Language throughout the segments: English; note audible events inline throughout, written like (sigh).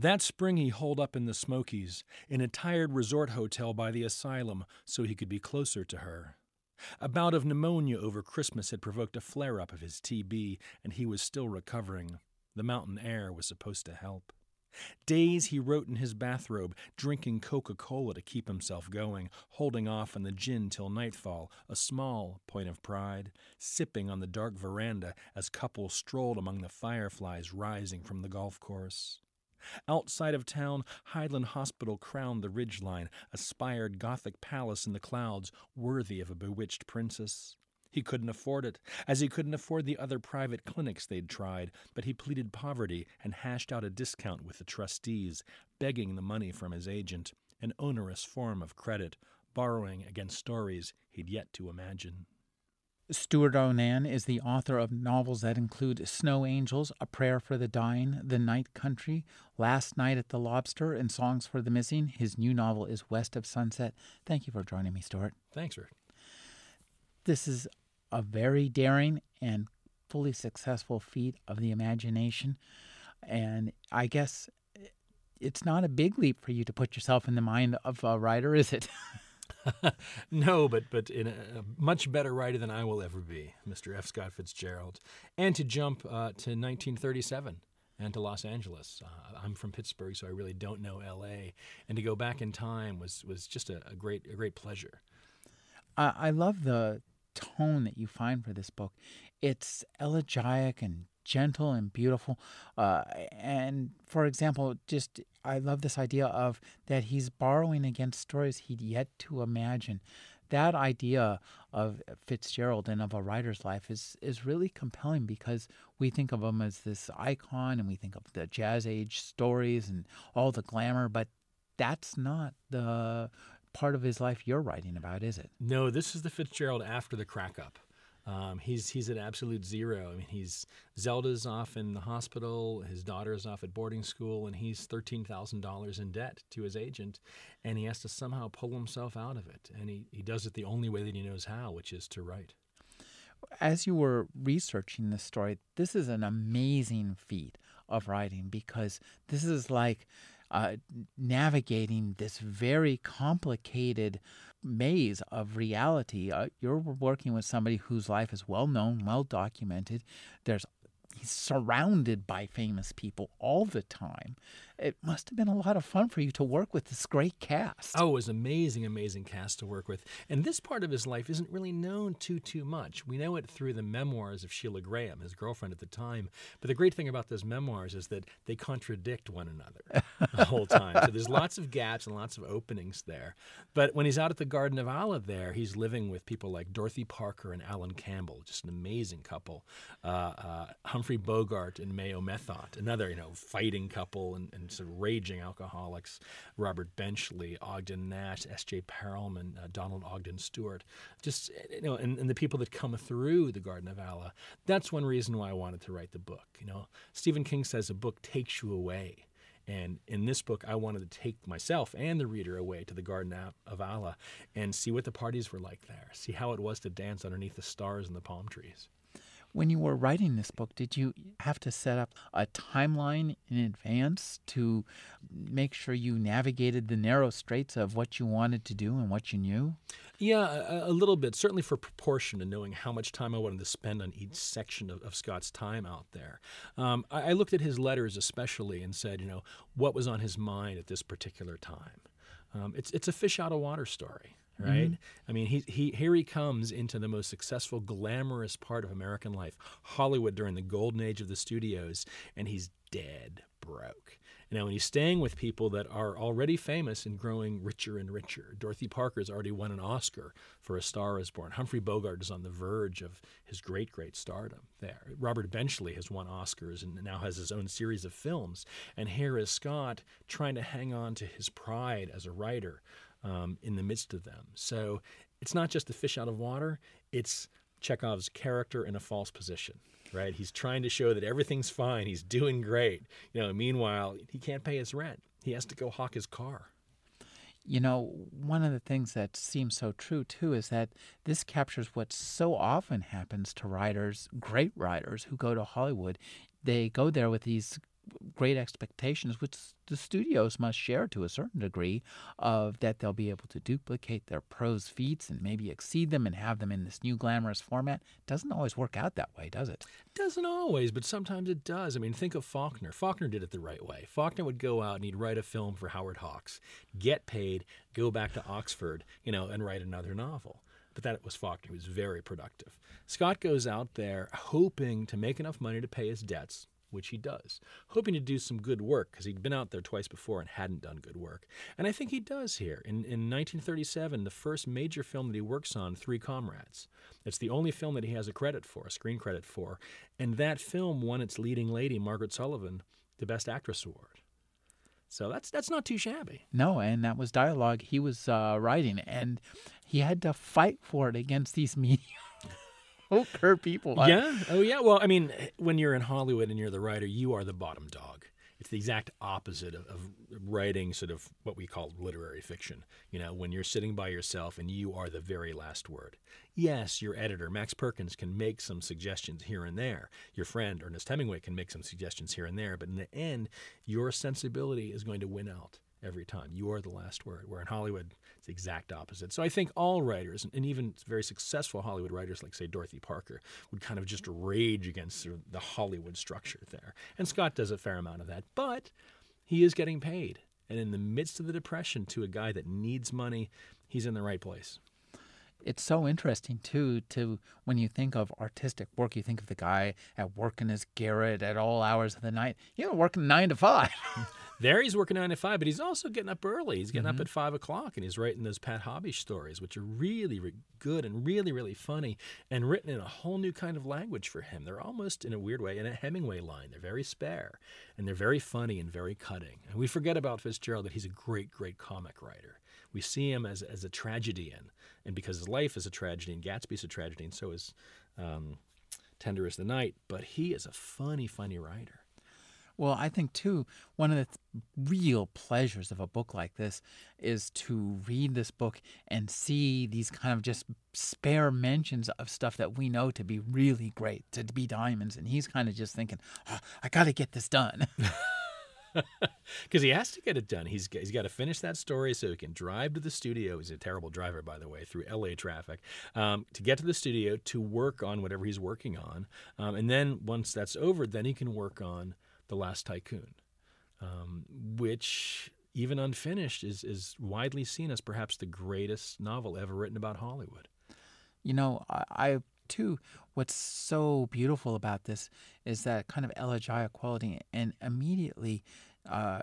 That spring he holed up in the Smokies, in a tired resort hotel by the asylum, so he could be closer to her. A bout of pneumonia over Christmas had provoked a flare up of his TB, and he was still recovering. The mountain air was supposed to help. Days he wrote in his bathrobe, drinking Coca Cola to keep himself going, holding off on the gin till nightfall, a small point of pride, sipping on the dark veranda as couples strolled among the fireflies rising from the golf course. Outside of town, Highland Hospital crowned the ridgeline, a spired Gothic palace in the clouds, worthy of a bewitched princess. He couldn't afford it, as he couldn't afford the other private clinics they'd tried, but he pleaded poverty and hashed out a discount with the trustees, begging the money from his agent, an onerous form of credit, borrowing against stories he'd yet to imagine. Stewart O'Nan is the author of novels that include Snow Angels, A Prayer for the Dying, The Night Country, Last Night at the Lobster, and Songs for the Missing. His new novel is West of Sunset. Thank you for joining me, Stewart. Thanks, Rick. This is a very daring and fully successful feat of the imagination. And I guess it's not a big leap for you to put yourself in the mind of a writer, is it? (laughs) (laughs) no, but but in a, a, much better writer than I will ever be, Mr. F. Scott Fitzgerald, and to jump uh, to 1937 and to Los Angeles. Uh, I'm from Pittsburgh, so I really don't know L.A. And to go back in time was was just a, a great a great pleasure. I love the tone that you find for this book. It's elegiac and gentle and beautiful. Uh, and for example, just I love this idea of that he's borrowing against stories he'd yet to imagine. That idea of Fitzgerald and of a writer's life is is really compelling because we think of him as this icon and we think of the jazz age stories and all the glamour, but that's not the part of his life you're writing about, is it? No, this is the Fitzgerald after the crack up. Um, he's he's at absolute zero. I mean, he's Zelda's off in the hospital, his daughter's off at boarding school, and he's thirteen thousand dollars in debt to his agent, and he has to somehow pull himself out of it. And he, he does it the only way that he knows how, which is to write. As you were researching this story, this is an amazing feat of writing because this is like uh, navigating this very complicated maze of reality. Uh, you're working with somebody whose life is well known, well documented. There's he's surrounded by famous people all the time it must have been a lot of fun for you to work with this great cast. Oh, it was amazing, amazing cast to work with. And this part of his life isn't really known too, too much. We know it through the memoirs of Sheilah Graham, his girlfriend at the time. But the great thing about those memoirs is that they contradict one another (laughs) the whole time. So there's lots of gaps and lots of openings there. But when he's out at the Garden of Allah there, he's living with people like Dorothy Parker and Alan Campbell, just an amazing couple. Uh, uh, Humphrey Bogart and Mayo Methot, another, you know, fighting couple and, and of raging alcoholics, Robert Benchley, Ogden Nash, S.J. Perelman, uh, Donald Ogden Stewart, just, you know, and, and the people that come through the Garden of Allah. That's one reason why I wanted to write the book. You know, Stephen King says a book takes you away. And in this book, I wanted to take myself and the reader away to the Garden of Allah and see what the parties were like there, see how it was to dance underneath the stars and the palm trees. When you were writing this book, did you have to set up a timeline in advance to make sure you navigated the narrow straits of what you wanted to do and what you knew? Yeah, a, a little bit. Certainly for proportion and knowing how much time I wanted to spend on each section of, of Scott's time out there. Um, I, I looked at his letters especially and said, you know, what was on his mind at this particular time. Um, it's it's a fish out of water story right? Mm-hmm. I mean, he, he here he comes into the most successful, glamorous part of American life, Hollywood during the golden age of the studios, and he's dead broke. Now, when he's staying with people that are already famous and growing richer and richer, Dorothy Parker's already won an Oscar for A Star is Born. Humphrey Bogart is on the verge of his great, great stardom there. Robert Benchley has won Oscars and now has his own series of films. And here is Scott trying to hang on to his pride as a writer um, in the midst of them. So it's not just a fish out of water, it's Chekhov's character in a false position, right? He's trying to show that everything's fine, he's doing great. You know, meanwhile, he can't pay his rent. He has to go hawk his car. You know, one of the things that seems so true too is that this captures what so often happens to writers, great writers who go to Hollywood. They go there with these great expectations, which the studios must share to a certain degree, of that they'll be able to duplicate their prose feats and maybe exceed them and have them in this new glamorous format. Doesn't always work out that way, does it? Doesn't always, but sometimes it does. I mean, think of Faulkner. Faulkner did it the right way. Faulkner would go out and he'd write a film for Howard Hawks, get paid, go back to Oxford, you know, and write another novel but that was Faulkner. He was very productive. Scott goes out there hoping to make enough money to pay his debts, which he does, hoping to do some good work because he'd been out there twice before and hadn't done good work. And I think he does here. In, in 1937, the first major film that he works on, Three Comrades. It's the only film that he has a credit for, a screen credit for. And that film won its leading lady, Margaret Sullavan, the Best Actress Award. So that's that's not too shabby. No, and that was dialogue he was uh, writing, and he had to fight for it against these (laughs) (laughs) mediocre people. Yeah. Oh, yeah. Well, I mean, when you're in Hollywood and you're the writer, you are the bottom dog. It's the exact opposite of, of writing sort of what we call literary fiction. You know, when you're sitting by yourself and you are the very last word. Yes, your editor, Max Perkins, can make some suggestions here and there. Your friend, Ernest Hemingway, can make some suggestions here and there. But in the end, your sensibility is going to win out every time. You are the last word. Where in Hollywood, the exact opposite. So I think all writers, and even very successful Hollywood writers like, say, Dorothy Parker, would kind of just rage against sort of the Hollywood structure there. And Scott does a fair amount of that. But he is getting paid. And in the midst of the depression, to a guy that needs money, he's in the right place it's so interesting too to when you think of artistic work you think of the guy at work in his garret at all hours of the night. You know working nine to five. (laughs) There he's working nine to five but he's also getting up early. He's getting mm-hmm. up at five o'clock and he's writing those Pat Hobby stories which are really, really good and really really funny and written in a whole new kind of language for him. They're almost in a weird way in a hemingway line. They're very spare and they're very funny and very cutting. And we forget about fitzgerald that he's a great great comic writer we see him as, as a tragedian and because his life is a tragedy and Gatsby's a tragedy, and so is um, Tender is the Night. But he is a funny, funny writer. Well, I think too, one of the real pleasures of a book like this is to read this book and see these kind of just spare mentions of stuff that we know to be really great, to be diamonds. And he's kind of just thinking, oh, I got to get this done. (laughs) (laughs) because he has to get it done. He's he's got to finish that story so he can drive to the studio. He's a terrible driver, by the way, through L.A. traffic um, to get to the studio to work on whatever he's working on, um, and then once that's over, then he can work on the Last Tycoon, um, which even unfinished is is widely seen as perhaps the greatest novel ever written about Hollywood. You know, I, I too, what's so beautiful about this is that kind of elegiac quality, and immediately uh,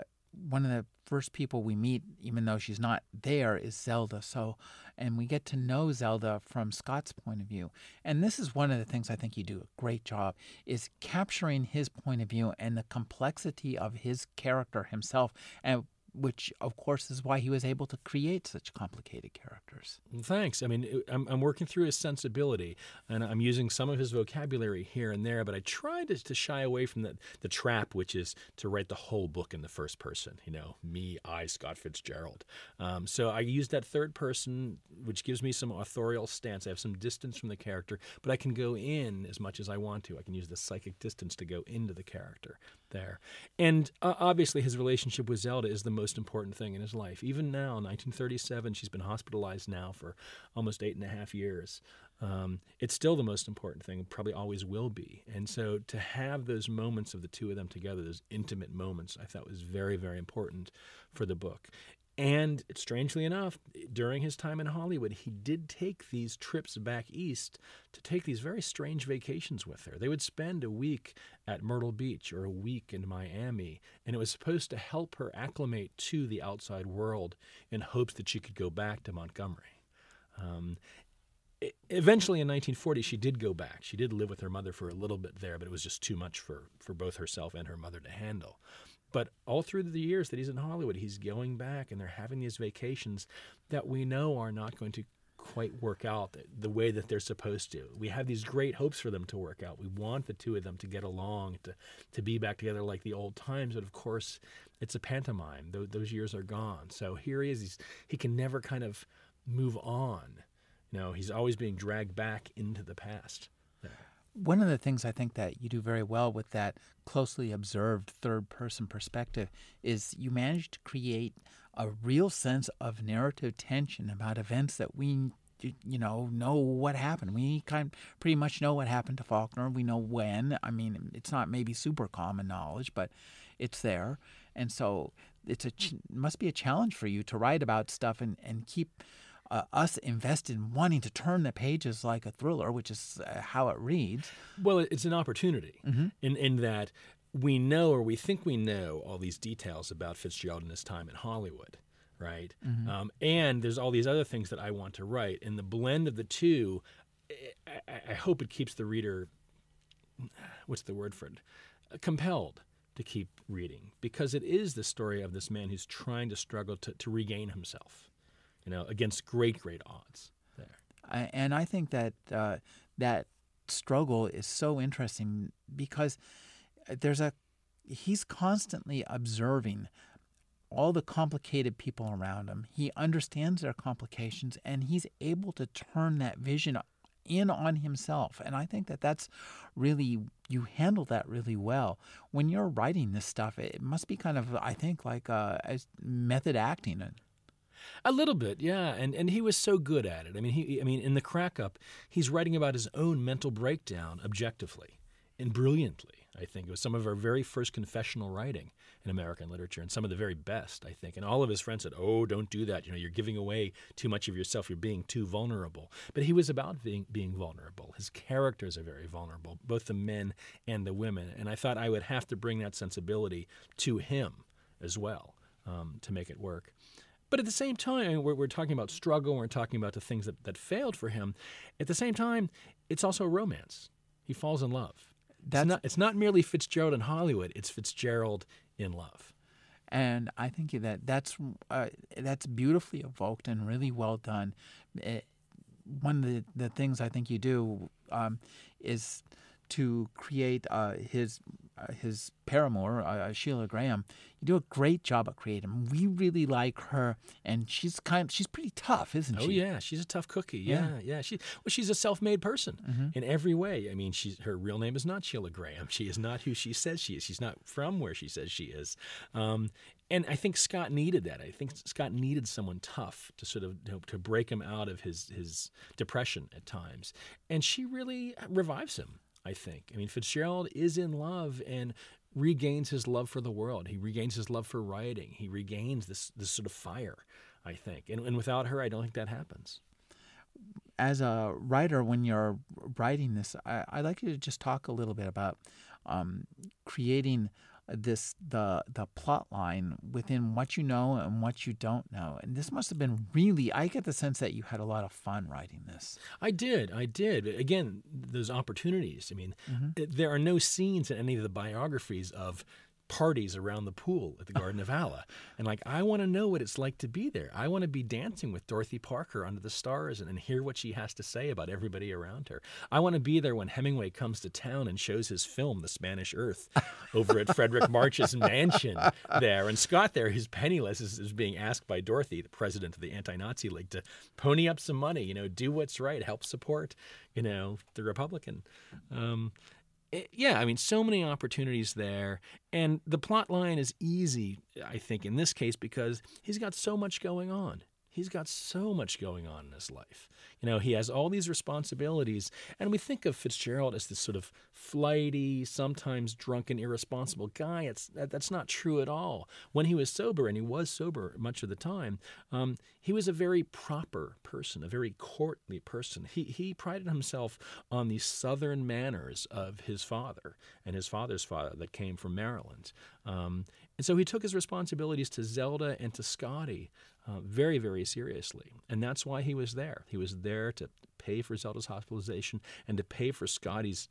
one of the first people we meet, even though she's not there, is Zelda. So, and we get to know Zelda from Scott's point of view. And this is one of the things I think you do a great job is capturing his point of view and the complexity of his character himself, and which of course is why he was able to create such complicated characters. Thanks. I mean, I'm, I'm working through his sensibility, and I'm using some of his vocabulary here and there, but I try to, to shy away from the, the trap, which is to write the whole book in the first person. You know, me, I, Scott Fitzgerald. Um, so I use that third person, which gives me some authorial stance. I have some distance from the character, but I can go in as much as I want to. I can use the psychic distance to go into the character there. And uh, obviously, his relationship with Zelda is the most important thing in his life. Even now, 1937, she's been hospitalized now for almost eight and a half years. Um, it's still the most important thing, probably always will be. And so to have those moments of the two of them together, those intimate moments, I thought was very, very important for the book. And strangely enough, during his time in Hollywood, he did take these trips back east to take these very strange vacations with her. They would spend a week at Myrtle Beach or a week in Miami, and it was supposed to help her acclimate to the outside world in hopes that she could go back to Montgomery. Um, eventually in 1940 she did go back she did live with her mother for a little bit there but it was just too much for, for both herself and her mother to handle but all through the years that he's in Hollywood, he's going back and they're having these vacations that we know are not going to quite work out the way that they're supposed to. We have these great hopes for them to work out. We want the two of them to get along, to, to be back together like the old times. But of course, it's a pantomime. Those, those years are gone. So here he is. He's, he can never kind of move on. You know, he's always being dragged back into the past. One of the things I think that you do very well with that closely observed third person perspective is you manage to create a real sense of narrative tension about events that we you know know what happened. We kind of pretty much know what happened to Faulkner. We know when. I mean, it's not maybe super common knowledge, but it's there, and so it's a must be a challenge for you to write about stuff and and keep uh, us invested in wanting to turn the pages like a thriller, which is uh, how it reads. Well, it's an opportunity mm-hmm. in in that we know or we think we know all these details about Fitzgerald and his time in Hollywood, right? Mm-hmm. Um, and there's all these other things that I want to write, and the blend of the two, I, I hope it keeps the reader. What's the word for it? Compelled to keep reading because it is the story of this man who's trying to struggle to, to regain himself you know, against great, great odds there. And I think that uh, that struggle is so interesting because there's a he's constantly observing all the complicated people around him. He understands their complications and he's able to turn that vision in on himself. And I think that that's really, you handle that really well. When you're writing this stuff, it must be kind of, I think, like uh, a method acting. A little bit, yeah, and and he was so good at it. I mean, he, I mean, in the crack up, he's writing about his own mental breakdown objectively and brilliantly. I think it was some of our very first confessional writing in American literature, and some of the very best. I think, and all of his friends said, "Oh, don't do that. You know, you're giving away too much of yourself. You're being too vulnerable." But he was about being being vulnerable. His characters are very vulnerable, both the men and the women, and I thought I would have to bring that sensibility to him as well um, to make it work. But at the same time, we're, we're talking about struggle, we're talking about the things that, that failed for him. At the same time, it's also a romance. He falls in love. That's, it's, not, it's not merely Fitzgerald in Hollywood, it's Fitzgerald in love. And I think that that's uh, that's beautifully evoked and really well done. It, eh, one of the, the things I think you do um, is to create uh, his his paramour, uh, Sheilah Graham, you do a great job at creating. We really like her, and she's kind. She's pretty tough, isn't she? Oh yeah, she's a tough cookie. Yeah, yeah. yeah. She well, she's a self-made person mm-hmm. in every way. I mean, she's her real name is not Sheilah Graham. (laughs) She is not who she says she is. She's not from where she says she is. Um, and I think Scott needed that. I think Scott needed someone tough to sort of you know, to break him out of his his depression at times, and she really revives him. I think. I mean, Fitzgerald is in love and regains his love for the world. He regains his love for writing. He regains this this sort of fire, I think. And, and without her, I don't think that happens. As a writer, when you're writing this, I, would like you to just talk a little bit about um, creating this the the plot line within what you know and what you don't know. And this must have been really I get the sense that you had a lot of fun writing this. I did. I did. Again, those opportunities. I mean, mm-hmm. there are no scenes in any of the biographies of parties around the pool at the Garden of Allah. And like, I want to know what it's like to be there. I want to be dancing with Dorothy Parker under the stars and, and hear what she has to say about everybody around her. I want to be there when Hemingway comes to town and shows his film, The Spanish Earth, over at Fredric March's (laughs) mansion there. And Scott there, who's penniless, is, is being asked by Dorothy, the president of the Anti-Nazi League, to pony up some money, you know, do what's right, help support, you know, the Republican. Um, Eh, yeah, I mean, so many opportunities there. And the plot line is easy, I think, in this case, because he's got so much going on. He's got so much going on in his life. You know, he has all these responsibilities, and we think of Fitzgerald as this sort of flighty, sometimes drunken, irresponsible guy. It's that, that's not true at all. When he was sober, and he was sober much of the time, um, he was a very proper person, a very courtly person. He he prided himself on the southern manners of his father and his father's father that came from Maryland. Um, and so he took his responsibilities to Zelda and to Scotty uh, very, very seriously. And that's why he was there. He was there to pay for Zelda's hospitalization and to pay for Scotty's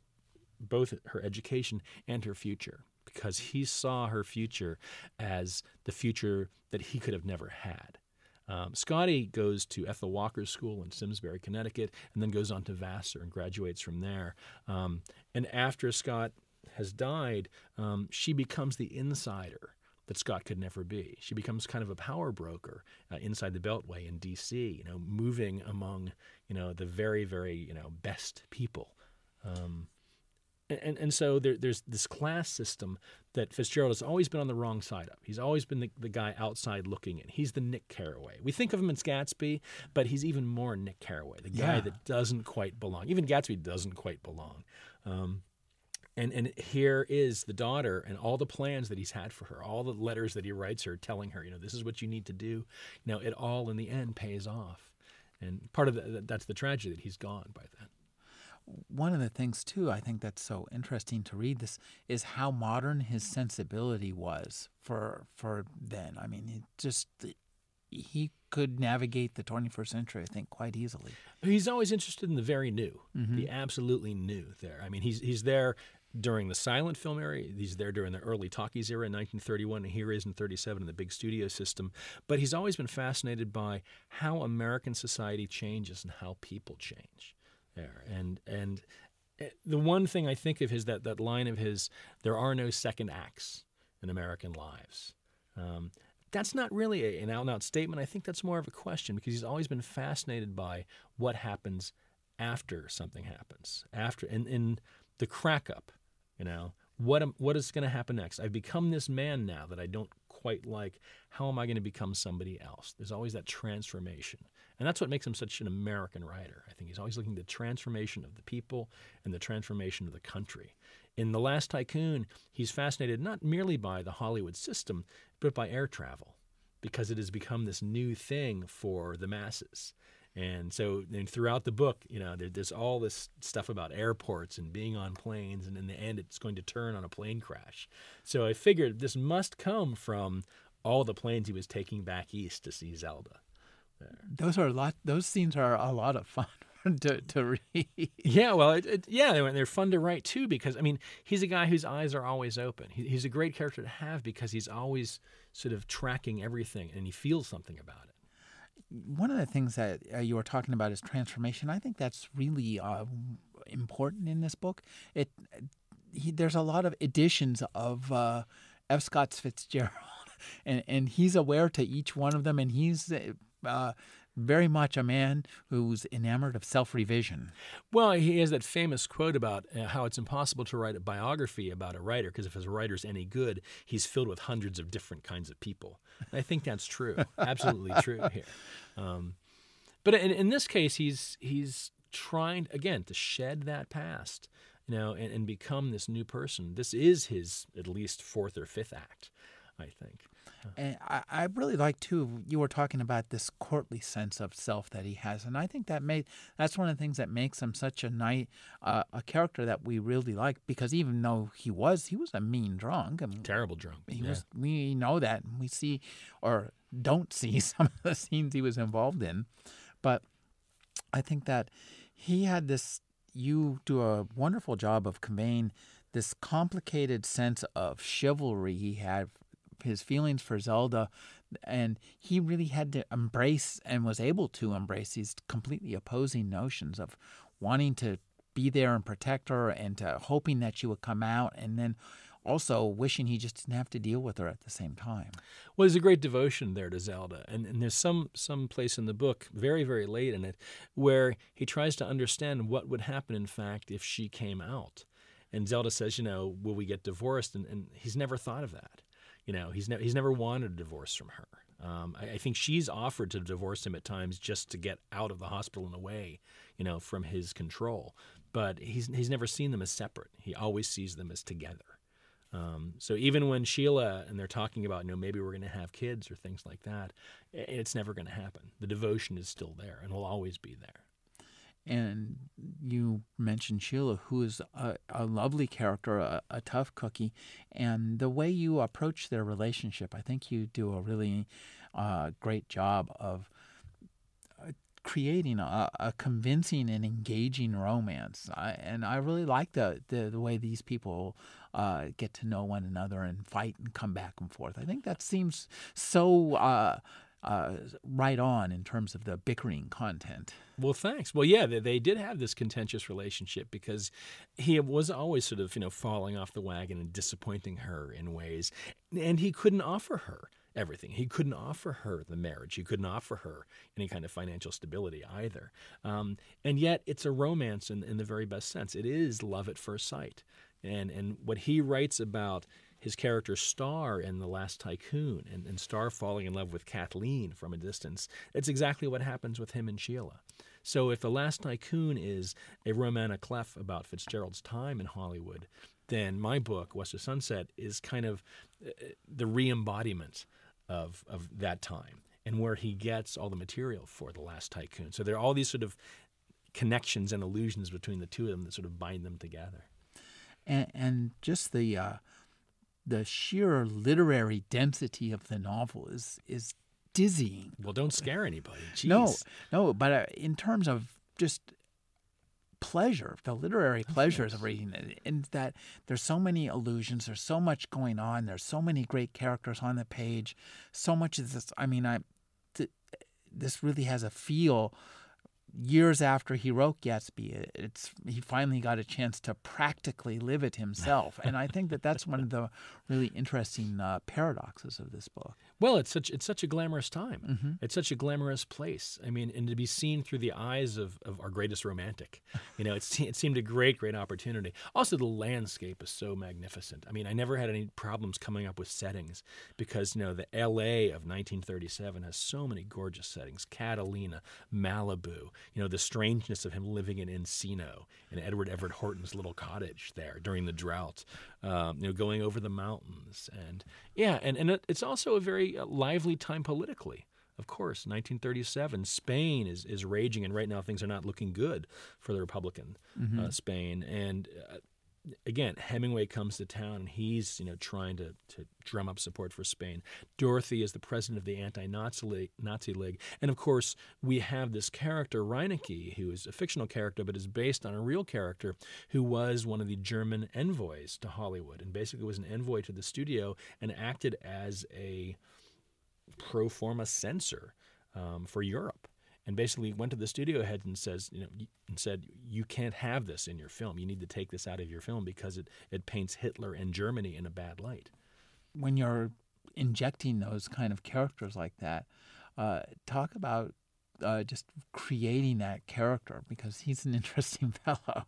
both her education and her future because he saw her future as the future that he could have never had. Um, Scotty goes to Ethel Walker's school in Simsbury, Connecticut, and then goes on to Vassar and graduates from there. Um, and after Scott has died, um, she becomes the insider that Scott could never be. She becomes kind of a power broker uh, inside the Beltway in D.C. You know, moving among you know the very very you know best people. Um, and and so there, there's this class system that Fitzgerald has always been on the wrong side of. He's always been the, the guy outside looking in. He's the Nick Carraway. We think of him as Gatsby, but he's even more Nick Carraway, the guy Yeah. that doesn't quite belong. Even Gatsby doesn't quite belong. Um, and and here is the daughter and all the plans that he's had for her, all the letters that he writes her, telling her, you know, this is what you need to do. You know, it all in the end pays off. And part of the, that's the tragedy that he's gone by then. one of the things too i think that's so interesting to read this is how modern his sensibility was for for then i mean it just he could navigate the 21st century i think quite easily He's always interested in the very new, mm-hmm. the absolutely new. There, I mean, he's he's there during the silent film era. He's there during the early talkies era in 1931, and here he is in 37 in the big studio system. But he's always been fascinated by how American society changes and how people change. There, and and eh, the one thing I think of is that that line of his: "There are no second acts in American lives." Um, that's not really a, an out and out statement. I think that's more of a question because he's always been fascinated by what happens after something happens, after in, in the crack up. You know, what am, what is going to happen next? I've become this man now that I don't quite like. How am I going to become somebody else? There's always that transformation. And that's what makes him such an American writer. I think he's always looking at the transformation of the people and the transformation of the country. In The Last Tycoon, he's fascinated not merely by the Hollywood system, but by air travel, because it has become this new thing for the masses. And so and throughout the book, you know, there, there's all this stuff about airports and being on planes, and in the end, it's going to turn on a plane crash. So I figured this must come from all the planes he was taking back east to see Zelda. those are a lot those scenes are a lot of fun (laughs) to, to read Yeah, well, it, it, yeah, they're, they're fun to write too because I mean he's a guy whose eyes are always open. He, he's a great character to have because he's always sort of tracking everything and he feels something about it. One of the things that uh, you were talking about is transformation. I think that's really uh, important in this book. It he, there's a lot of editions of uh, F. Scott Fitzgerald, (laughs) and and he's aware to each one of them, and he's uh, very much a man who's enamored of self-revision. Well, he has that famous quote about uh, how it's impossible to write a biography about a writer because if his writer's any good, he's filled with hundreds of different kinds of people. And I think that's true, (laughs) absolutely true here. Um, but in, in this case, he's he's trying again to shed that past, you know, and, and become this new person. This is his at least fourth or fifth act, I think. And I, I really like too. You were talking about this courtly sense of self that he has, and I think that made that's one of the things that makes him such a night uh, a character that we really like. Because even though he was he was a mean drunk, Terrible drunk. he Yeah. was we know that and we see or don't see (laughs) some of the scenes he was involved in, but I think that he had this. You do a wonderful job of conveying this complicated sense of chivalry he had, his feelings for Zelda, and he really had to embrace and was able to embrace these completely opposing notions of wanting to be there and protect her and to hoping that she would come out, and then also wishing he just didn't have to deal with her at the same time. Well, there's a great devotion there to Zelda, and, and there's some some place in the book, very very late in it, where he tries to understand what would happen, in fact, if she came out. And Zelda says, you know, will we get divorced? And, and he's never thought of that. You know, he's never he's never wanted a divorce from her. Um, I, I think she's offered to divorce him at times just to get out of the hospital and away, you know, from his control. But he's he's never seen them as separate. He always sees them as together. Um, so even when Sheilah and they're talking about, you know, maybe we're going to have kids or things like that, it's never going to happen. The devotion is still there and will always be there. And you mentioned Sheilah, who is a, a lovely character, a, a tough cookie. And the way you approach their relationship, I think you do a really uh, great job of uh, creating a, a convincing and engaging romance. I, and I really like the, the, the way these people uh, get to know one another and fight and come back and forth. I think that seems so uh, uh, right on in terms of the bickering content. Well, thanks. Well, yeah, they, they did have this contentious relationship because he was always sort of, you know, falling off the wagon and disappointing her in ways, and he couldn't offer her everything. He couldn't offer her the marriage. He couldn't offer her any kind of financial stability either. Um, and yet, it's a romance in, in the very best sense. It is love at first sight. And, and what he writes about his character Star in The Last Tycoon and, and Star falling in love with Kathleen from a distance, it's exactly what happens with him and Sheilah. So if The Last Tycoon is a roman à clef about Fitzgerald's time in Hollywood, then my book, West of Sunset, is kind of uh, the re embodiment of, of that time and where he gets all the material for The Last Tycoon. So there are all these sort of connections and illusions between the two of them that sort of bind them together. And, and just the uh, the sheer literary density of the novel is is dizzying. Well, don't scare anybody. Jeez. No, no, but uh, in terms of just pleasure, the literary pleasures of reading it, and that there's so many allusions, there's so much going on, there's so many great characters on the page, so much of this. I mean, I th- this really has a feel years after he wrote Gatsby, it's he finally got a chance to practically live it himself, and I think that that's one of the really interesting uh, paradoxes of this book. Well, it's such it's such a glamorous time. Mm-hmm. It's such a glamorous place. I mean, and to be seen through the eyes of, of our greatest romantic, you know, it, it seemed a great great opportunity. Also, the landscape is so magnificent. I mean, I never had any problems coming up with settings because you know the L.A. of 1937 has so many gorgeous settings: Catalina, Malibu. You know, the strangeness of him living in Encino in Edward Everett Horton's little cottage there during the drought. Um, you know, going over the mountains and yeah, and and it's also a very uh, lively time politically. Of course, 1937, Spain is, is raging, and right now things are not looking good for the Republican mm-hmm. uh, Spain. And uh, again, Hemingway comes to town and he's you know trying to, to drum up support for Spain. Dorothy is the president of the anti-Nazi Nazi League, and of course we have this character Reinecke, who is a fictional character but is based on a real character who was one of the German envoys to Hollywood and basically was an envoy to the studio and acted as a pro forma censor um, for Europe and basically went to the studio head and says, you know, and said, you can't have this in your film. You need to take this out of your film because it, it paints Hitler and Germany in a bad light. When you're injecting those kind of characters like that, uh, talk about uh, just creating that character because he's an (laughs) interesting fellow.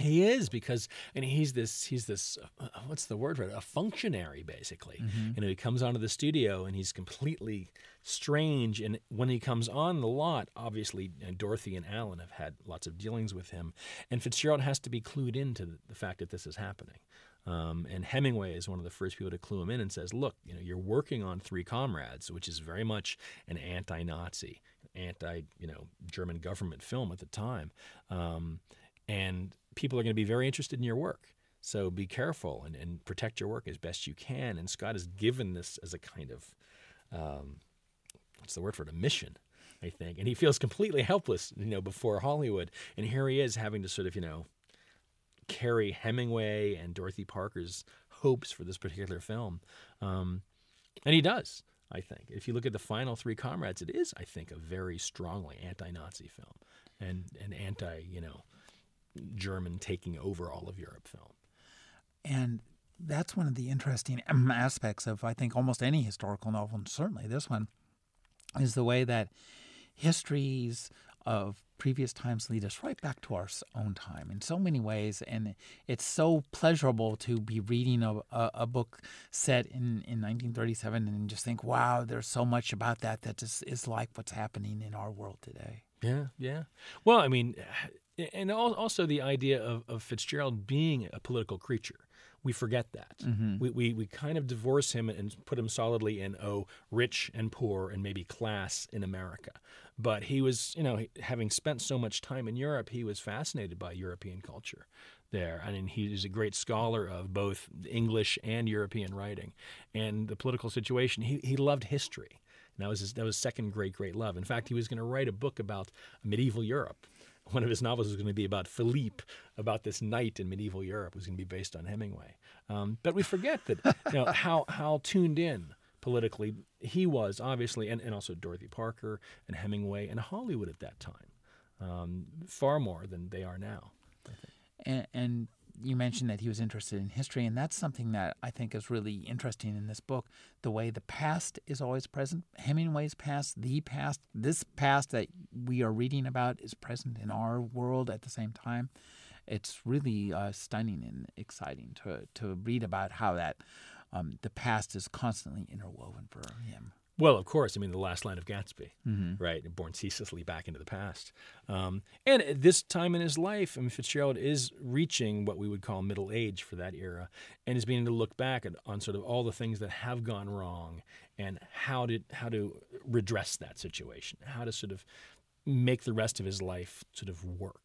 He is because, and he's this, he's this, uh, what's the word for it? A functionary, basically. Mm-hmm. You know, he comes onto the studio and he's completely strange. And when he comes on the lot, obviously you know, Dorothy and Alan have had lots of dealings with him, and Fitzgerald has to be clued into the, fact that this is happening. Um, and Hemingway is one of the first people to clue him in and says, "Look, you know, you're working on Three Comrades, which is very much an anti-Nazi, anti, you know, German government film at the time." Um, and people are going to be very interested in your work. So be careful and, and protect your work as best you can. And Scott has given this as a kind of, um, what's the word for it, a mission, I think. And he feels completely helpless, you know, before Hollywood. And here he is having to sort of, you know, carry Hemingway and Dorothy Parker's hopes for this particular film. Um, and he does, I think. If you look at the final three comrades, it is, I think, a very strongly anti-Nazi film and an anti, you know, German taking over all of Europe film. And that's one of the interesting um, aspects of, I think, almost any historical novel, and certainly this one, is the way that histories of previous times lead us right back to our own time in so many ways. And it's so pleasurable to be reading a, a, a book set in, in 1937 and just think, wow, there's so much about that that is, is like what's happening in our world today. Yeah, yeah. Well, I mean, and also the idea of, of Fitzgerald being a political creature. We forget that. Mm-hmm. We, we, we kind of divorce him and put him solidly in, oh, rich and poor and maybe class in America. But he was, you know, having spent so much time in Europe, he was fascinated by European culture there. I mean, he is a great scholar of both English and European writing. And the political situation, he, he loved history. And that was his, that was second great, great love. In fact, he was going to write a book about medieval Europe (laughs) one of his novels was going to be about Philippe, about this knight in medieval Europe. Was going to be based on Hemingway. Um, but we forget that you know (laughs) how how tuned in politically he was, obviously, and, and also Dorothy Parker and Hemingway and Hollywood at that time, um, far more than they are now. And, and you mentioned that he was interested in history, and that's something that I think is really interesting in this book. The way the past is always present. Hemingway's past, the past, this past that we are reading about is present in our world at the same time. It's really uh, stunning and exciting to to read about how that um, the past is constantly interwoven for him. Well, of course. I mean, the last line of Gatsby, Mm-hmm. right? Born ceaselessly back into the past. Um, and at this time in his life, I mean, Fitzgerald is reaching what we would call middle age for that era and is beginning to look back at, on sort of all the things that have gone wrong and how to, how to redress that situation, how to sort of make the rest of his life sort of work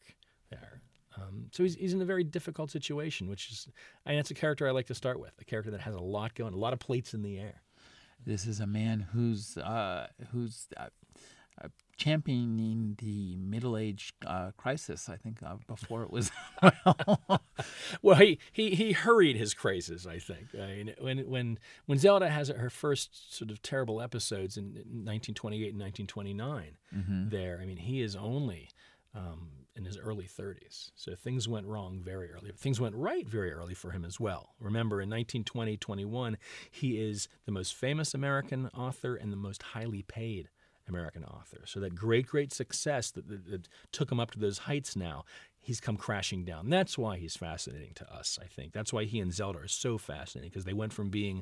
there. Um, so he's, he's in a very difficult situation, which is, and it's a character I like to start with, a character that has a lot going, a lot of plates in the air. This is a man who's uh, who's uh, uh, championing the middle age uh, crisis. I think uh, before it was (laughs) Well, he, he, he hurried his crazes, I think. I mean, when when when Zelda has her first sort of terrible episodes in 1928 and 1929, there, I mean, he is only um, in his early 30s. So things went wrong very early. Things went right very early for him as well. Remember, in 1920 21, he is the most famous American author and the most highly paid American author. So that great, great success that, that, that took him up to those heights now, he's come crashing down. That's why he's fascinating to us, I think. That's why he and Zelda are so fascinating because they went from being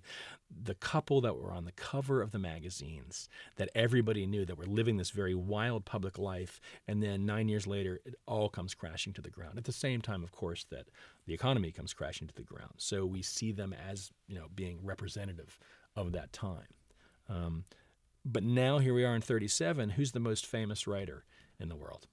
the couple that were on the cover of the magazines that everybody knew that were living this very wild public life. And then nine years later, it all comes crashing to the ground. At the same time, of course, that the economy comes crashing to the ground. So we see them as, you know, being representative of that time. Um, but now here we are in 37. Who's the most famous writer in the world?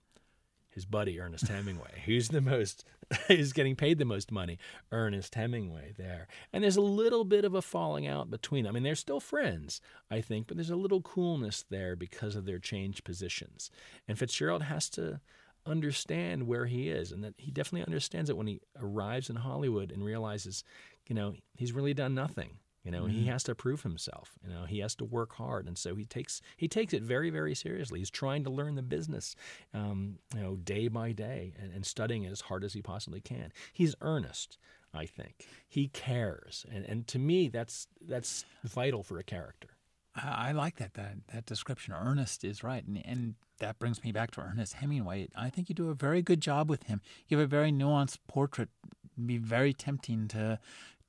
His buddy Ernest Hemingway. (laughs) Who's the most? (laughs) Who's getting paid the most money? Ernest Hemingway. There, and there's a little bit of a falling out between them. I mean, they're still friends, I think, but there's a little coolness there because of their changed positions. And Fitzgerald has to understand where he is, and that he definitely understands it when he arrives in Hollywood and realizes, you know, he's really done nothing. You know, he has to prove himself. You know, he has to work hard, and so he takes he takes it very very seriously. He's trying to learn the business, um, you know, day by day, and, and studying it as hard as he possibly can. He's earnest. I think he cares, and and to me, that's that's vital for a character. I I like that that that description. Ernest is right, and and that brings me back to Ernest Hemingway. I think you do a very good job with him. You have a very nuanced portrait. It'd be very tempting to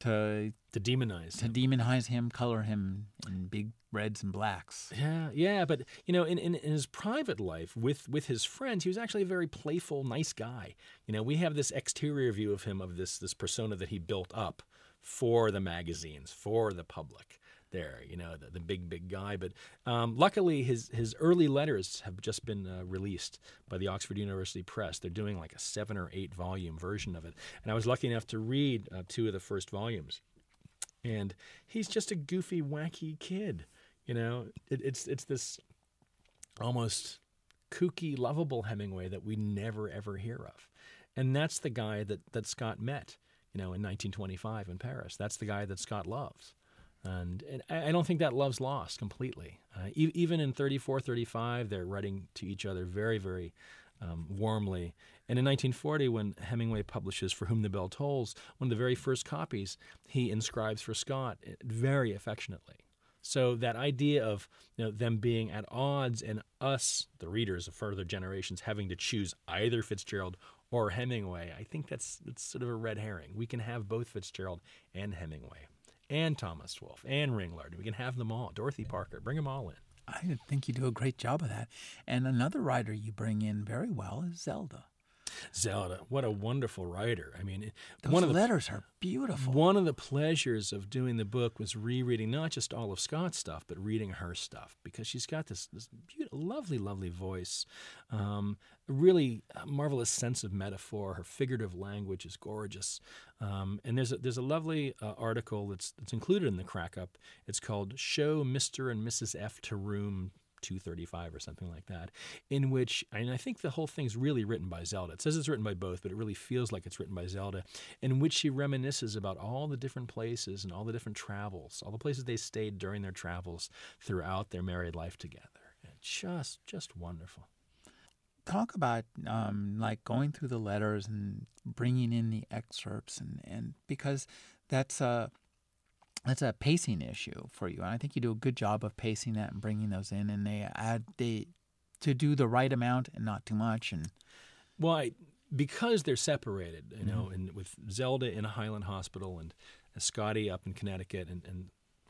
to To demonize to him. demonize him, color him in big reds and blacks. Yeah, yeah, but you know, in, in, in his private life with with his friends, he was actually a very playful, nice guy. You know, we have this exterior view of him of this this persona that he built up for the magazines, for the public. There, you know, the, the big big guy. But um, luckily, his his early letters have just been uh, released by the Oxford University Press. They're doing like a seven or eight volume version of it, and I was lucky enough to read uh, two of the first volumes and he's just a goofy, wacky kid. You know, it, it's it's this almost kooky, lovable Hemingway that we never ever hear of, and that's the guy that that Scott met. You know, in 1925 in Paris. That's the guy that Scott loves. And, and I don't think that love's lost completely. Uh, e- even in 34, 35, they're writing to each other very, very um, warmly. And in 1940, when Hemingway publishes For Whom the Bell Tolls, one of the very first copies, he inscribes for Scott eh, very affectionately. So that idea of you know, them being at odds and us, the readers of further generations, having to choose either Fitzgerald or Hemingway, I think that's that's sort of a red herring. We can have both Fitzgerald and Hemingway, and Thomas Wolfe and Ringlard. We can have them all. Dorothy Parker, bring them all in. I think you do a great job of that. And another writer you bring in very well is Zelda. Zelda, what a wonderful writer. I mean, Those one of the letters are beautiful. One of the pleasures of doing the book was rereading not just all of Scott's stuff, but reading her stuff because she's got this, this beautiful, lovely, lovely voice, um, a really marvelous sense of metaphor. Her figurative language is gorgeous, um, and there's a, there's a lovely uh, article that's that's included in the crack up. It's called "Show Mister and Mrs. F to Room 235 or something like that, in which, and I think the whole thing's really written by Zelda. It says it's written by both, but it really feels like it's written by Zelda, in which she reminisces about all the different places and all the different travels, all the places they stayed during their travels throughout their married life together. And just, just wonderful. talk about um, like going through the letters and bringing in the excerpts, and, and because that's a that's a pacing issue for you, and I think you do a good job of pacing that and bringing those in, and they add they to do the right amount and not too much, and well, because they're separated, you know, mm-hmm. and with Zelda in a Highland hospital and Scotty up in Connecticut and, and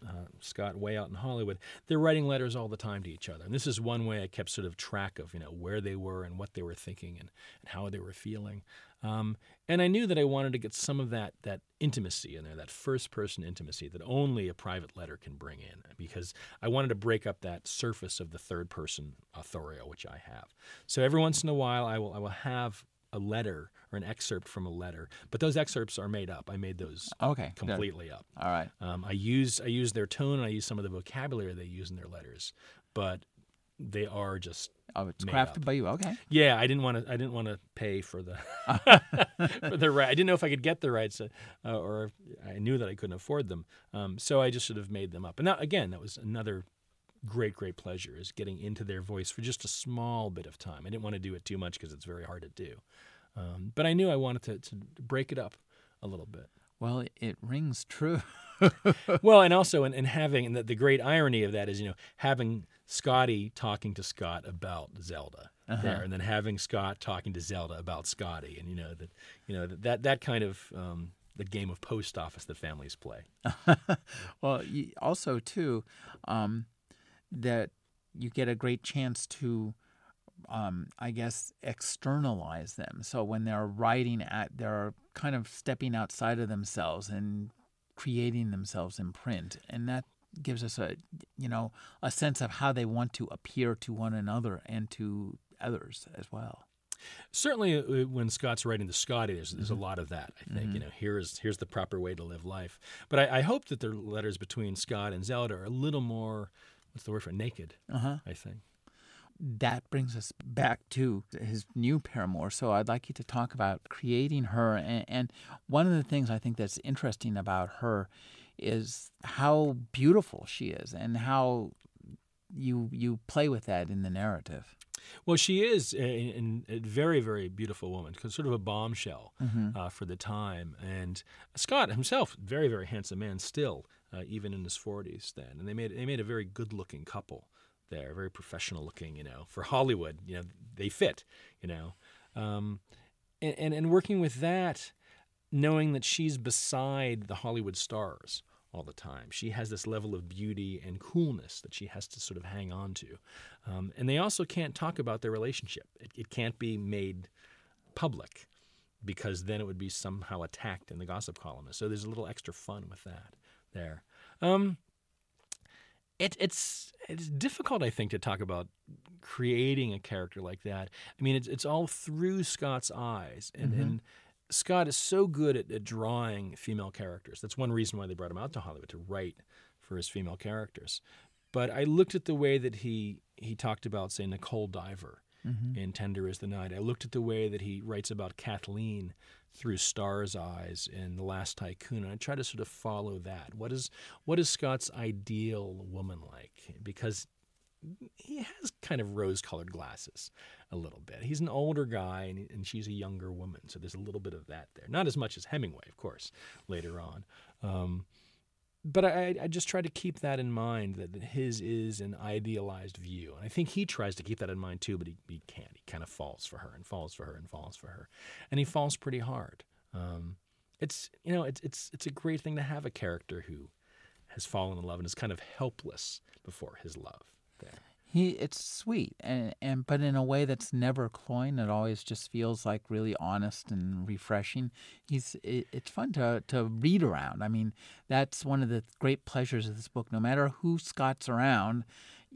uh, Scott way out in Hollywood, they're writing letters all the time to each other. And this is one way I kept sort of track of, you know, where they were and what they were thinking and, and how they were feeling. Um, and I knew that I wanted to get some of that that intimacy in there, that first person intimacy that only a private letter can bring in, because I wanted to break up that surface of the third person authorial, which I have. So every once in a while, I will I will have a letter or an excerpt from a letter, but those excerpts are made up. I made those okay completely up. All right. Um, I use I use their tone and I use some of the vocabulary they use in their letters, but they are just oh, it's crafted up. by you. Okay. Yeah, I didn't want to. I didn't want to pay for the (laughs) (laughs) for the right. I didn't know if I could get the rights, uh, or I knew that I couldn't afford them. Um, so I just sort of made them up. And now, again, that was another great, great pleasure is getting into their voice for just a small bit of time. I didn't want to do it too much because it's very hard to do. Um, but I knew I wanted to, to break it up a little bit. Well, it rings true. (laughs) well, and also, and, and having, and the, the, great irony of that is, you know, having Scotty talking to Scott about Zelda uh-huh. there, and then having Scott talking to Zelda about Scotty, and you know that, you know that that kind of um, the game of post office that families play. (laughs) well, also too, um, that you get a great chance to um, I guess, externalize them. So when they're writing at, they're kind of stepping outside of themselves and creating themselves in print, and that gives us a, you know, a sense of how they want to appear to one another and to others as well. Certainly, uh, when Scott's writing to Scotty, there's, there's mm-hmm. a lot of that. I think mm-hmm. you know here's here's the proper way to live life. But I, I, hope that the letters between Scott and Zelda are a little more what's the word for naked? Uh-huh. I think. That brings us back to his new paramour. So I'd like you to talk about creating her. And, and one of the things I think that's interesting about her is how beautiful she is and how you you play with that in the narrative. Well, she is a, a, very, very beautiful woman, sort of a bombshell mm-hmm. uh, for the time. And Scott himself, very, very handsome man still, uh, even in his 40s then. And they made they made a very good-looking couple there, very professional looking. You know, for Hollywood, you know, they fit. You know, um, and, and and working with that, knowing that she's beside the Hollywood stars all the time. She has this level of beauty and coolness that she has to sort of hang on to. Um, and they also can't talk about their relationship. It, it, can't be made public because then it would be somehow attacked in the gossip column. So there's a little extra fun with that there. Um, it, it's it's difficult, I think, to talk about creating a character like that. I mean, it's it's all through Scott's eyes, and, mm-hmm. and Scott is so good at, at, drawing female characters. That's one reason why they brought him out to Hollywood to write for his female characters. But I looked at the way that he he talked about, say, Nicole Diver mm-hmm. in Tender Is the Night. I looked at the way that he writes about Kathleen through Stahr's eyes in The Last Tycoon. And I try to sort of follow that. What is what is Scott's ideal woman like? Because he has kind of rose-colored glasses a little bit. He's an older guy, and, and, she's a younger woman, so there's a little bit of that there. Not as much as Hemingway, of course, later on. Um, but I, I, just try to keep that in mind that, his is an idealized view. And I think he tries to keep that in mind too, but he, he can't. He kind of falls for her and falls for her and falls for her. And he falls pretty hard. Um, it's, you know, it's, it's, it's a great thing to have a character who has fallen in love and is kind of helpless before his love there he it's sweet and and but in a way that's never cloying it always just feels like really honest and refreshing. He's it, it's fun to to read around. I mean that's one of the great pleasures of this book. No matter who scott's around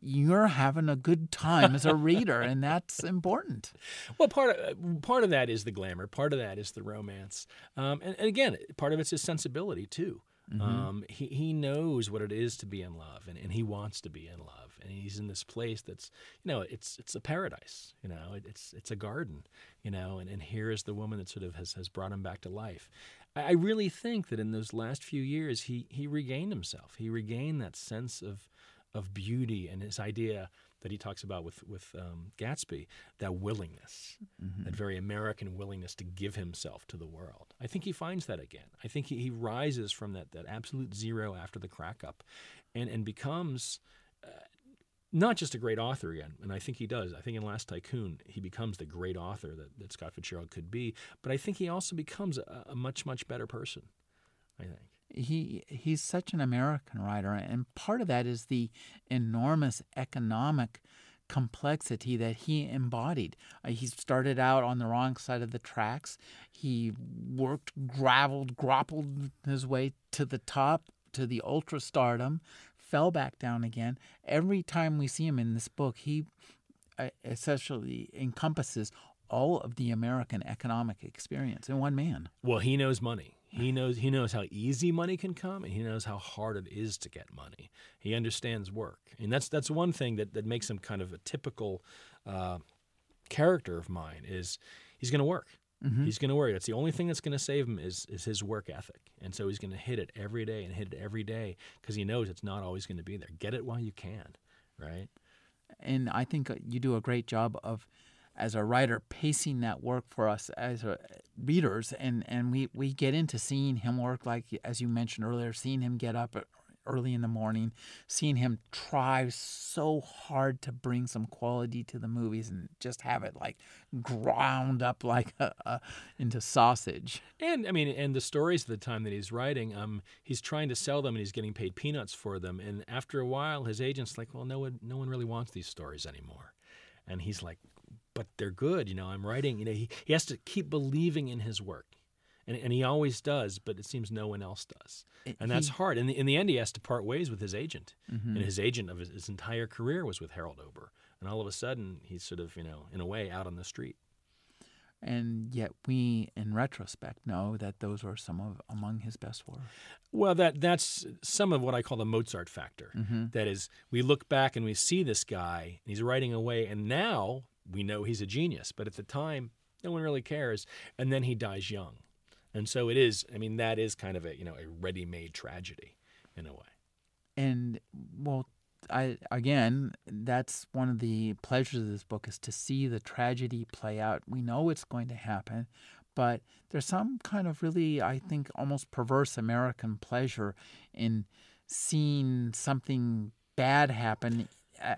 you're having a good time as a reader and that's important. (laughs) Well part of part of that is the glamour. Part of that is the romance. Um, and, and again part of it's his sensibility too Mm-hmm. Um, he, he knows what it is to be in love and, and he wants to be in love. And he's in this place that's, you know, it's it's a paradise, you know, it, it's it's a garden, you know, and, and here is the woman that sort of has, has brought him back to life. I, I really think that in those last few years he he regained himself. He regained that sense of of beauty and his idea that he talks about with with um, Gatsby, that willingness, Mm-hmm. that very American willingness to give himself to the world. I think he finds that again. I think he, he rises from that that absolute zero after the crack up, and and becomes. Uh, not just a great author again, and I think he does. I think in Last Tycoon, he becomes the great author that, that Scott Fitzgerald could be, but I think he also becomes a, a much, much better person. I think. He he's such an American writer, and part of that is the enormous economic complexity that he embodied. Uh, he started out on the wrong side of the tracks. He worked, graveled, grappled his way to the top, to the ultra stardom, fell back down again. Every time we see him in this book, he uh, essentially encompasses all of the American economic experience in one man. Well, he knows money. He (sighs) knows he knows how easy money can come, and he knows how hard it is to get money. He understands work, and that's that's one thing that, that makes him kind of a typical uh, character of mine. Is he's going to work. He's going to work. That's the only thing that's going to save him is is his work ethic, and so he's going to hit it every day and hit it every day because he knows it's not always going to be there. Get it while you can, right? and I think uh, you do a great job of, as a writer, pacing that work for us as uh, readers, and and we we get into seeing him work like as you mentioned earlier, seeing him get up early in the morning, seeing him try so hard to bring some quality to the movies and just have it like ground up like a, a, into sausage. And I mean, and the stories at the time that he's writing, um, he's trying to sell them and he's getting paid peanuts for them. And after a while, his agent's like, "Well, no one, no one really wants these stories anymore." And he's like, "But they're good, you know. I'm writing. You know, he, he has to keep believing in his work, and and he always does. But it seems no one else does, and that's He- hard. In the in the end, he has to part ways with his agent, mm-hmm. and his agent of his, his entire career was with Harold Ober. And all of a sudden, he's sort of, you know, in a way, out on the street. And yet, we, in retrospect, know that those were some of among his best work. Well, that that's some of what I call the Mozart factor. Mm-hmm. That is, we look back and we see this guy, and he's writing away, and now we know he's a genius. But at the time, no one really cares. And then he dies young, and so it is. I mean, that is kind of a you know a ready-made tragedy in a way. and well i again that's one of the pleasures of this book is to see the tragedy play out we know it's going to happen but there's some kind of really i think almost perverse american pleasure in seeing something bad happen uh,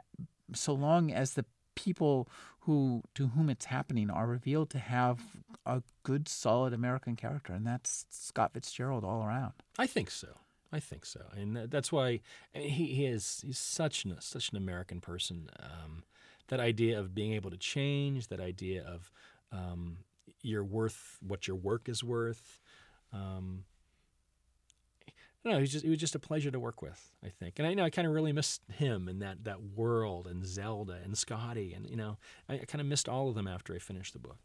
so long as the people who to whom it's happening are revealed to have a good solid american character and that's scott fitzgerald all around I think so. I think so, and that's why he, he is he's such an such an American person. Um, that idea of being able to change, that idea of um, you're worth what your work is worth. Um, I don't know. He was just it was just a pleasure to work with. I think, and I know I kind of really missed him and that that world and Zelda and Scotty, and you know I, I kind of missed all of them after I finished the book.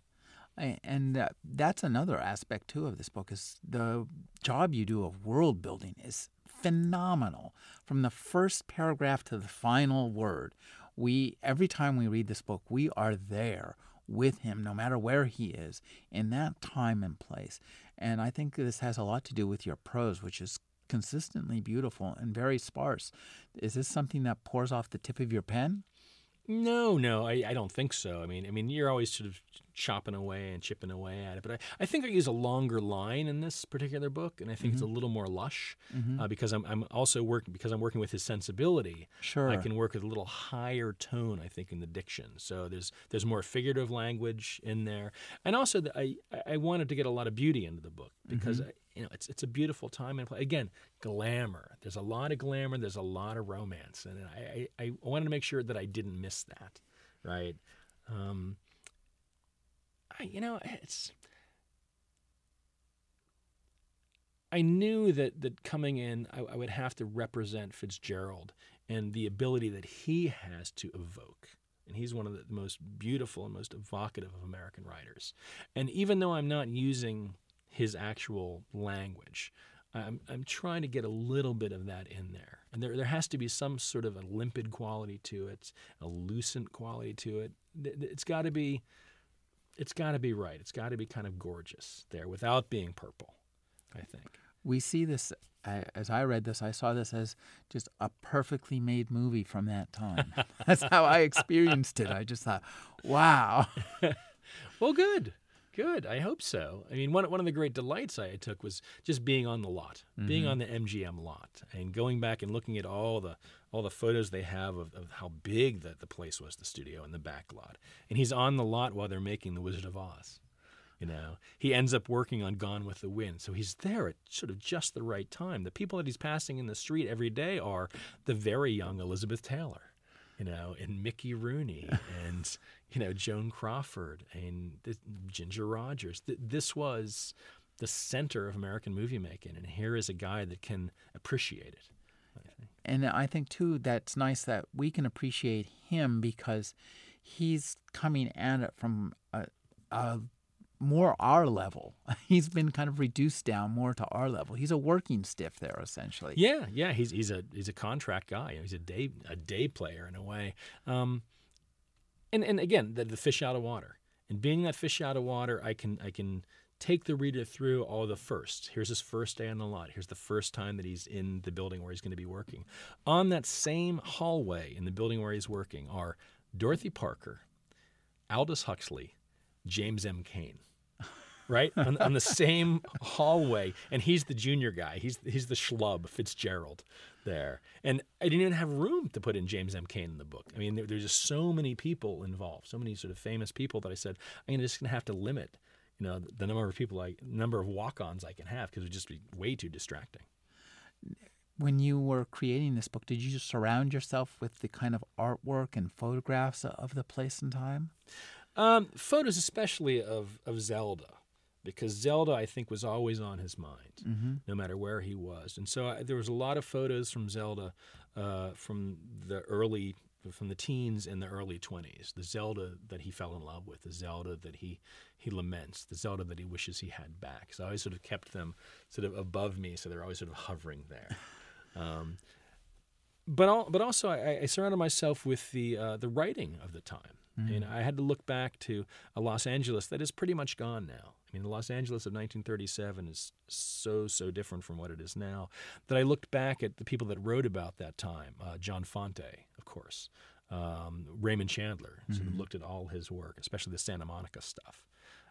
And uh, that's another aspect too of this book is the job you do of world building is phenomenal. From the first paragraph to the final word, we every time we read this book, we are there with him, no matter where he is, in that time and place. And I think this has a lot to do with your prose, which is consistently beautiful and very sparse. Is this something that pours off the tip of your pen? No, no, I, I don't think so. I mean, I mean, you're always sort of chopping away and chipping away at it, but I, I think I use a longer line in this particular book, and I think it's a mm-hmm. little more lush mm-hmm. uh, because I'm, I'm also working because I'm working with his sensibility. Sure. I can work with a little higher tone, I think, in the diction. So there's there's more figurative language in there, and also the, I I wanted to get a lot of beauty into the book because mm-hmm. I, you know it's it's a beautiful time and place. Again, glamour. There's a lot of glamour. There's a lot of romance, and I I, I wanted to make sure that I didn't miss that, right? Um, I, you know, it's. I knew that that coming in, I, I would have to represent Fitzgerald and the ability that he has to evoke. And he's one of the most beautiful and most evocative of American writers. And even though I'm not using his actual language, I'm, I'm trying to get a little bit of that in there. And there, there has to be some sort of a limpid quality to it, a lucent quality to it. It's got to be, it's got to be right. It's got to be kind of gorgeous there without being purple, I think. we see this I, as I read this, I saw this as just a perfectly made movie from that time. (laughs) That's how I experienced it. I just thought, wow. (laughs) well, good. Good. I hope so. I mean, one, one of the great delights I took was just being on the lot, mm-hmm. being on the MGM lot, and going back and looking at all the all the photos they have of, of how big the, the place was, the studio and the back lot. And he's on the lot while they're making The Wizard of Oz. You know, he ends up working on Gone with the Wind, so he's there at sort of just the right time. The people that he's passing in the street every day are the very young Elizabeth Taylor you know, and Mickey Rooney (laughs) and you know Joan Crawford and Ginger Rogers. This was the center of American movie making, and here is a guy that can appreciate it. And I think too that's nice that we can appreciate him because he's coming at it from a, a more our level. (laughs) He's been kind of reduced down more to our level. He's a working stiff there essentially. Yeah, yeah. He's he's a he's a contract guy. He's a day a day player in a way. Um, and and again, the, the fish out of water. And being that fish out of water, I can I can take the reader through all the first. Here's his first day on the lot. Here's the first time that he's in the building where he's going to be working. On that same hallway in the building where he's working are Dorothy Parker, Aldous Huxley, James M. Cain right? On, on, the (laughs) same hallway. And he's the junior guy. He's he's the schlub fitzgerald there. And i didn't even have room to put in james m. Cain in the book. I mean there, there's just so many people involved so many sort of famous people that i said i'm just going to have to limit you know the number of people i number of walk-ons i can have because it would just be way too distracting. When you were creating this book did you just surround yourself with the kind of artwork and photographs of the place and time? Um, photos especially of, of zelda because Zelda, I think, was always on his mind, mm-hmm. no matter where he was. And so I, there was a lot of photos from Zelda uh, from the early, from the teens and the early 20s. The Zelda that he fell in love with, the Zelda that he he laments, the Zelda that he wishes he had back. So I always sort of kept them sort of above me, so they're always sort of hovering there. (laughs) Um, but all, but also I, I, surrounded myself with the uh, the writing of the time. Mm. And I had to look back to a Los Angeles that is pretty much gone now. I mean, the Los Angeles of 1937 is so, so different from what it is now that I looked back at the people that wrote about that time. Uh, John Fante, of course, um, Raymond Chandler, mm-hmm. sort of looked at all his work, especially the Santa Monica stuff.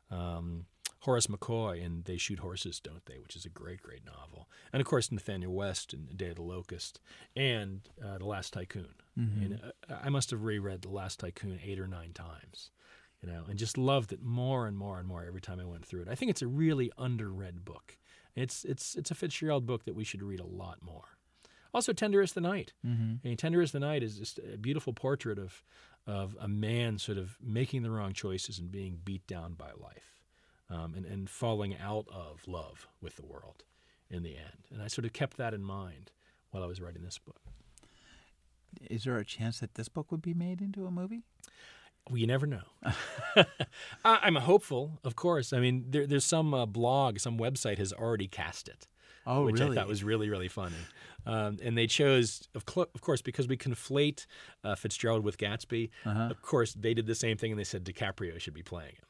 Um, Horace McCoy in They Shoot Horses, Don't They, which is a great, great novel. And of course, Nathanael West in Day of the Locust and uh, The Last Tycoon. Mm-hmm. And uh, I must have reread The Last Tycoon eight or nine times you know, and just loved it more and more and more every time I went through it. I think it's a really underread book. It's it's it's a Fitzgerald book that we should read a lot more. Also, Tender is the Night. Mm-hmm. I mean, Tender is the Night is just a beautiful portrait of of a man sort of making the wrong choices and being beat down by life, um, and and falling out of love with the world in the end. And I sort of kept that in mind while I was writing this book. Is there a chance that this book would be made into a movie? Well, you never know. (laughs) I'm hopeful, of course. I mean, there, there's some uh, blog, some website has already cast it. Oh, which really? I thought was really, really funny. Um, and they chose, of, cl- of, course, because we conflate uh, Fitzgerald with Gatsby. Uh-huh. Of course, they did the same thing, and they said DiCaprio should be playing him.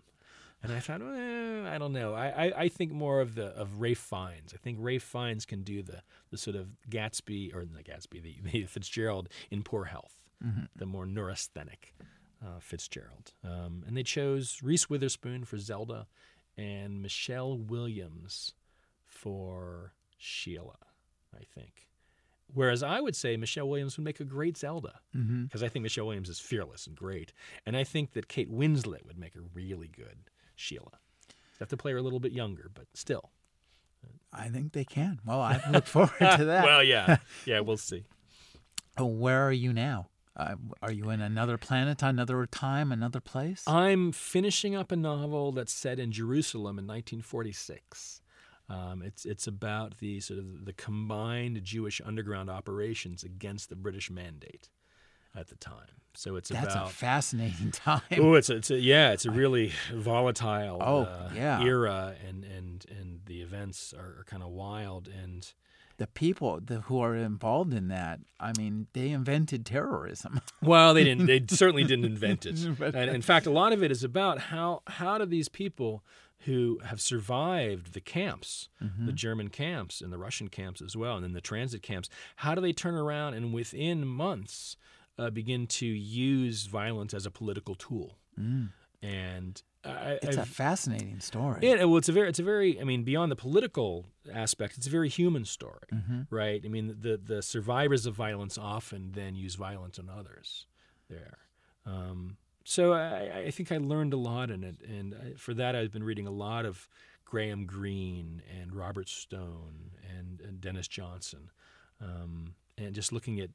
And I thought, I don't know. I, I, I, think more of the of Ralph Fiennes. I think Ralph Fiennes can do the the sort of Gatsby or the Gatsby, the, the Fitzgerald in poor health, mm-hmm. the more neurasthenic uh, Fitzgerald. Um, and they chose Reese Witherspoon for Zelda and Michelle Williams for Sheilah, I think. Whereas I would say Michelle Williams would make a great Zelda because mm-hmm. I think Michelle Williams is fearless and great. And I think that Kate Winslet would make a really good Sheilah. You have to play her a little bit younger, but still. I think they can. Well, I look forward to (laughs) that. well, yeah. Yeah, we'll see. (laughs) Where are you now? Uh, are you in another planet, another time, another place? I'm finishing up a novel that's set in Jerusalem in 1946. Um, it's it's about the sort of the combined Jewish underground operations against the British mandate at the time. So it's that's about a fascinating (laughs) time. Oh, it's a, it's a, yeah, it's a really volatile oh, uh, yeah. era, and and and the events are, are kind of wild and the people the, who are involved in that, I mean, they invented terrorism. (laughs) well, they didn't. They certainly didn't invent it. (laughs) and in fact, a lot of it is about how how do these people who have survived the camps, the German camps and the Russian camps as well, and then the transit camps. How do they turn around and within months uh, begin to use violence as a political tool? And I, It's a I've- fascinating story. yeah, well, it's a very, it's a very. I mean, beyond the political aspect, it's a very human story, right? I mean, the the survivors of violence often then use violence on others. There, um, so I, I think I learned a lot in it, and I, for that, I've been reading a lot of Graham Greene and Robert Stone and, and Denis Johnson, um, and just looking at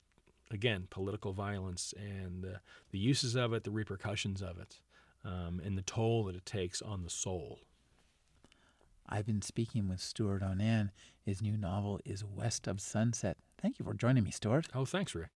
again political violence and the, the uses of it, the repercussions of it, um, and the toll that it takes on the soul. I've been speaking with Stewart O'Nan. His new novel is West of Sunset. Thank you for joining me, Stuart. Oh, thanks, Rick.